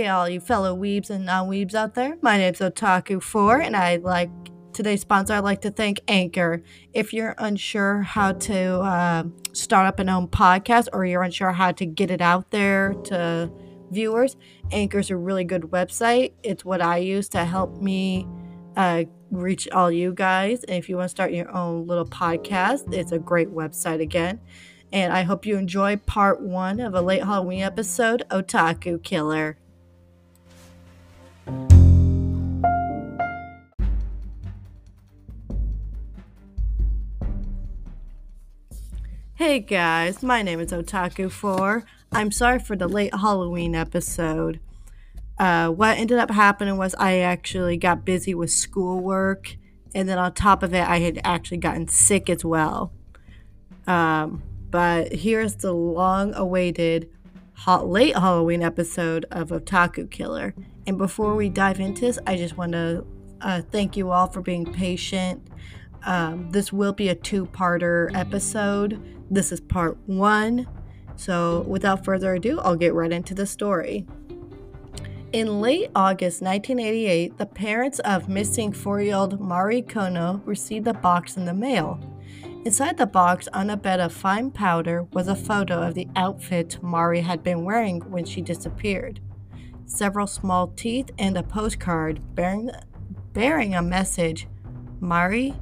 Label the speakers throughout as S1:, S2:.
S1: Hey, all you fellow weebs and non weebs out there. My name's Otaku4, and I'd like today's sponsor. I'd like to thank Anchor. If you're unsure how to uh, start up an own podcast or you're unsure how to get it out there to viewers, Anchor's a really good website. It's what I use to help me uh, reach all you guys. And if you want to start your own little podcast, it's a great website again. And I hope you enjoy part one of a late Halloween episode, Otaku Killer. Hey guys, my name is Otaku4. I'm sorry for the late Halloween episode. Uh, what ended up happening was I actually got busy with schoolwork, and then on top of it, I had actually gotten sick as well. Um, but here's the long awaited hot, late Halloween episode of Otaku Killer. And before we dive into this, I just want to uh, thank you all for being patient. Um, this will be a two parter episode. This is part one. So, without further ado, I'll get right into the story. In late August 1988, the parents of missing four year old Mari Konno received a box in the mail. Inside the box, on a bed of fine powder, was a photo of the outfit Mari had been wearing when she disappeared. Several small teeth and a postcard bearing, bearing a message Mari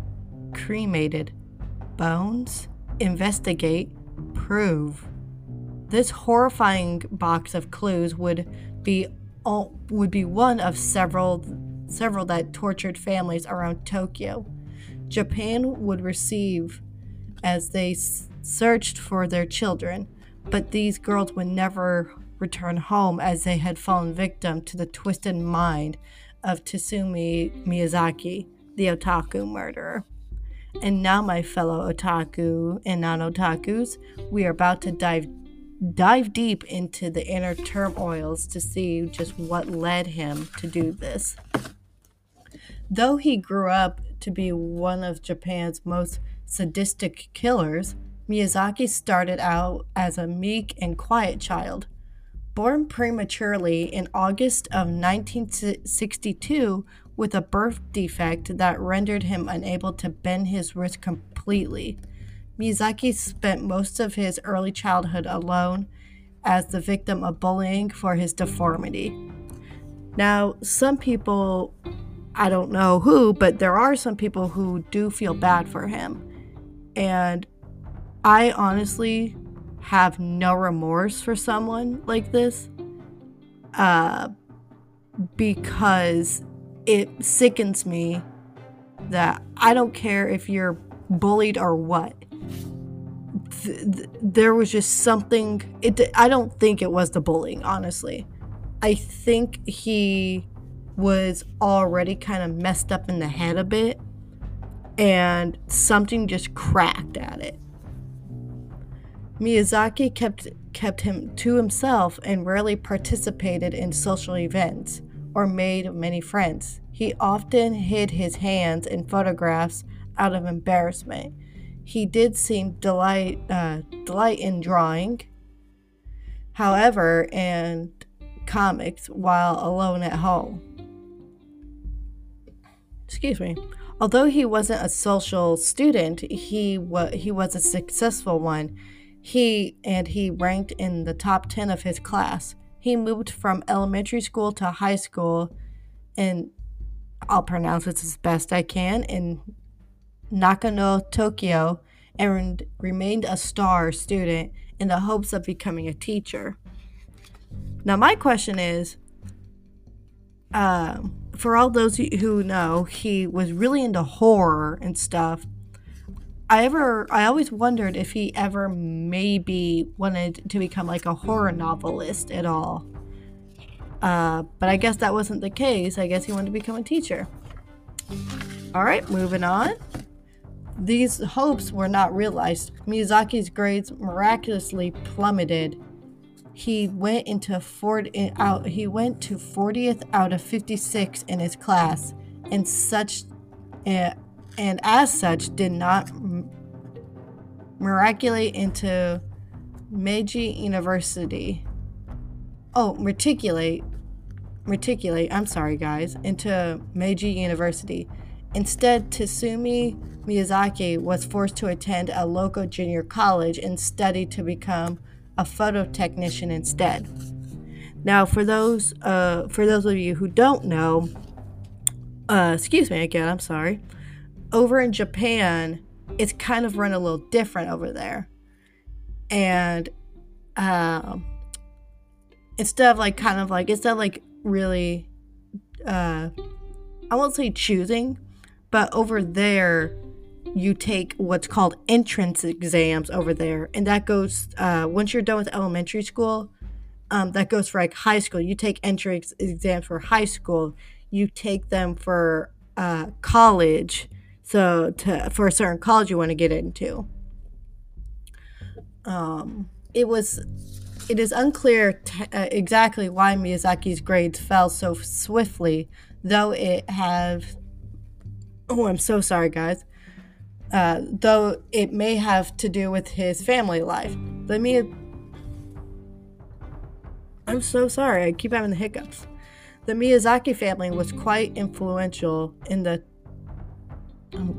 S1: cremated. Bones? Investigate. Prove. This horrifying box of clues would be would be one of several several that tortured families around Tokyo. Japan would receive as they s- searched for their children, but these girls would never return home as they had fallen victim to the twisted mind of Tatsumi Miyazaki, the otaku murderer. And now, my fellow otaku and non otakus, we are about to dive dive deep into the inner turmoils to see just what led him to do this. Though he grew up to be one of Japan's most sadistic killers, Miyazaki started out as a meek and quiet child. Born prematurely in August of 1962 with a birth defect that rendered him unable to bend his wrist completely, Miyazaki spent most of his early childhood alone as the victim of bullying for his deformity. Now, some people, I don't know who, but there are some people who do feel bad for him. And I honestly have no remorse for someone like this uh, because it sickens me that I don't care if you're bullied or what. Th- there was just something. It. I don't think it was the bullying, honestly. I think he was already kind of messed up in the head a bit, and something just cracked at it. Miyazaki kept kept him to himself and rarely participated in social events or made many friends. He often hid his hands in photographs out of embarrassment. He did seem delight uh, delight in drawing, however, and comics while alone at home. Excuse me. Although he wasn't a social student, he wa- he was a successful one. He and he ranked in the top 10 of his class. He moved from elementary school to high school and I'll pronounce it as best I can in Nakano, Tokyo, and remained a star student in the hopes of becoming a teacher. Now, my question is um, for all those who know, he was really into horror and stuff. I ever, I always wondered if he ever maybe wanted to become like a horror novelist at all. Uh, but I guess that wasn't the case. I guess he wanted to become a teacher. All right, moving on. These hopes were not realized. Miyazaki's grades miraculously plummeted. He went into 40 out he went to 40th out of 56 in his class and such uh, and as such did not miraculate into Meiji University. Oh, matriculate. matriculate, I'm sorry guys, into Meiji University. Instead, Tatsumi Miyazaki was forced to attend a local junior college and study to become a photo technician instead. Now, for those uh, for those of you who don't know, uh, excuse me again, I'm sorry. Over in Japan, it's kind of run a little different over there, and um, instead of like kind of like instead of like really, uh, I won't say choosing, but over there, you take what's called entrance exams over there, and that goes uh, once you're done with elementary school. Um, that goes for like high school. You take entrance exams for high school. You take them for uh, college. So to for a certain college you want to get into. Um, it was it is unclear t- uh, exactly why Miyazaki's grades fell so swiftly, though it have. Oh, I'm so sorry, guys. Uh, though it may have to do with his family life. Let me. I'm so sorry. I keep having the hiccups. The Miyazaki family was quite influential in the.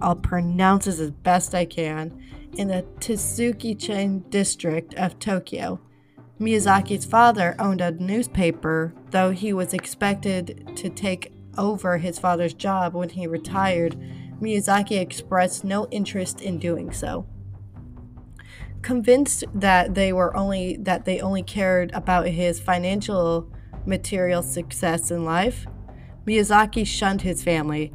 S1: I'll pronounce this as best I can. In the Tsukuchi district of Tokyo. Miyazaki's father owned a newspaper, though he was expected to take over his father's job when he retired. Miyazaki expressed no interest in doing so. Convinced that they were only that they only cared about his financial material success in life, Miyazaki shunned his family.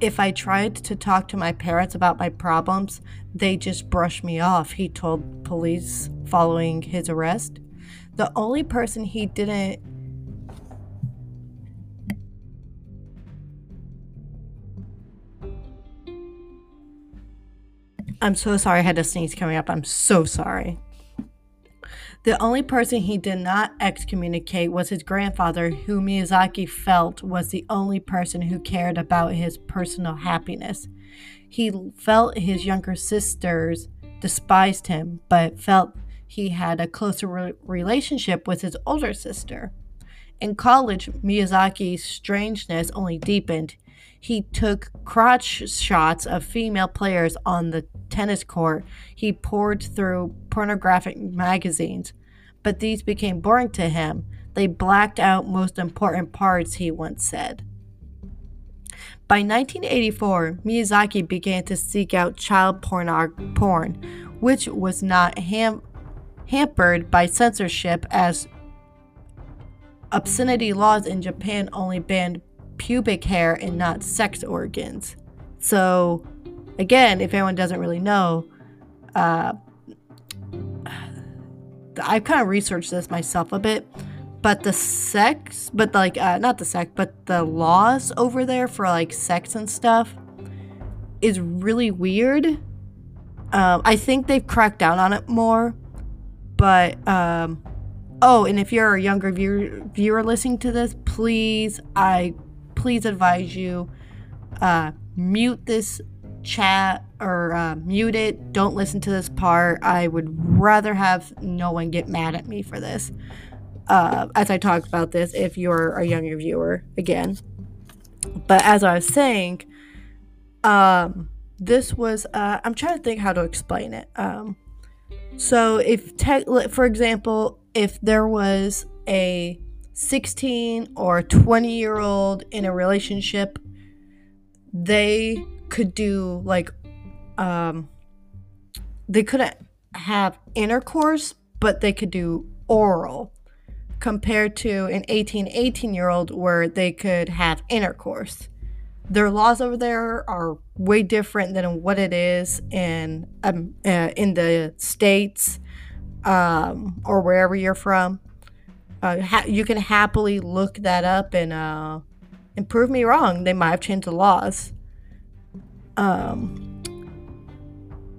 S1: If I tried to talk to my parents about my problems, they just brushed me off, he told police following his arrest. The only person he didn't I'm so sorry I had a sneeze coming up. I'm so sorry. The only person he did not excommunicate was his grandfather, who Miyazaki felt was the only person who cared about his personal happiness. He felt his younger sisters despised him, but felt he had a closer re- relationship with his older sister. In college, Miyazaki's strangeness only deepened. He took crotch shots of female players on the tennis court. He poured through pornographic magazines, but these became boring to him. They blacked out most important parts, he once said. By 1984, Miyazaki began to seek out child porn, which was not ham- hampered by censorship, as obscenity laws in Japan only banned pubic hair and not sex organs. So, again, if anyone doesn't really know, uh, I've kind of researched this myself a bit, but the sex, but like, uh, not the sex, but the laws over there for like sex and stuff is really weird. Um, I think they've cracked down on it more, but um, oh, and if you're a younger viewer, viewer listening to this, please, I please advise you uh, mute this chat or uh, mute it. Don't listen to this part. I would rather have no one get mad at me for this. Uh, as I talked about this, if you're a younger viewer, again. But as I was saying, um, this was, uh, I'm trying to think how to explain it. Um, so, if, te- for example, if there was a 16 or 20 year old in a relationship, they could do like, um, they couldn't have intercourse, but they could do oral compared to an 18, 18 year old where they could have intercourse. Their laws over there are way different than what it is in um, uh, in the states um, or wherever you're from. Uh, ha- you can happily look that up and uh, and prove me wrong. They might have changed the laws. Um,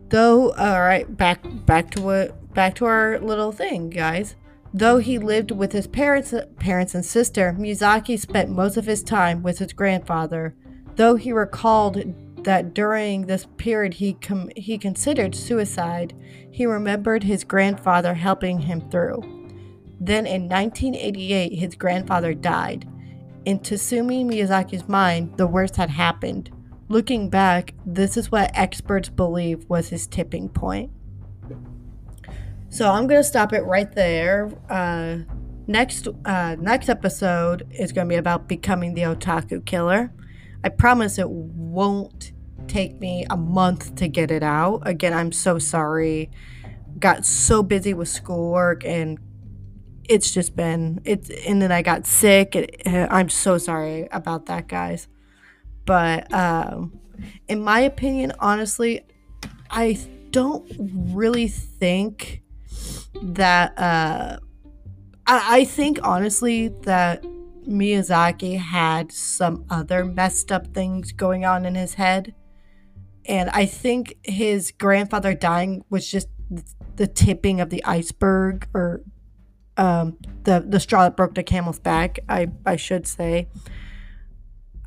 S1: though, all right, back back to what back to our little thing, guys. Though he lived with his parents, parents and sister, Miyazaki spent most of his time with his grandfather. Though he recalled that during this period he com- he considered suicide, he remembered his grandfather helping him through. Then in 1988, his grandfather died. In Tasumi Miyazaki's mind, the worst had happened. Looking back, this is what experts believe was his tipping point. So I'm gonna stop it right there. Uh, next, uh, next episode is gonna be about becoming the otaku killer. I promise it won't take me a month to get it out. Again, I'm so sorry. Got so busy with schoolwork and it's just been it's and then I got sick. It, I'm so sorry about that, guys. But um, in my opinion, honestly, I don't really think that. Uh, I, I think honestly that Miyazaki had some other messed up things going on in his head. And I think his grandfather dying was just the tipping of the iceberg or um, the the straw that broke the camel's back. I I should say.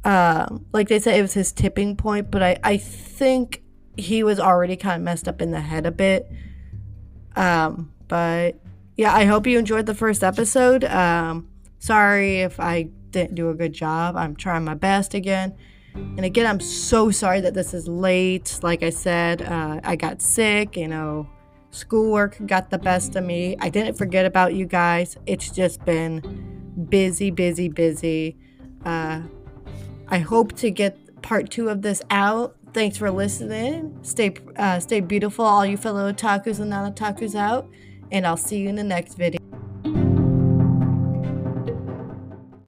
S1: Um, like they said, it was his tipping point, but I I think he was already kind of messed up in the head a bit. Um, but yeah, I hope you enjoyed the first episode. Um, sorry if I didn't do a good job. I'm trying my best again. And again, I'm so sorry that this is late. Like I said, uh, I got sick, you know, Schoolwork got the best of me. I didn't forget about you guys. It's just been busy, busy, busy. Uh, I hope to get part two of this out. Thanks for listening. Stay, uh, stay beautiful, all you fellow otakus and non otakus out. And I'll see you in the next video.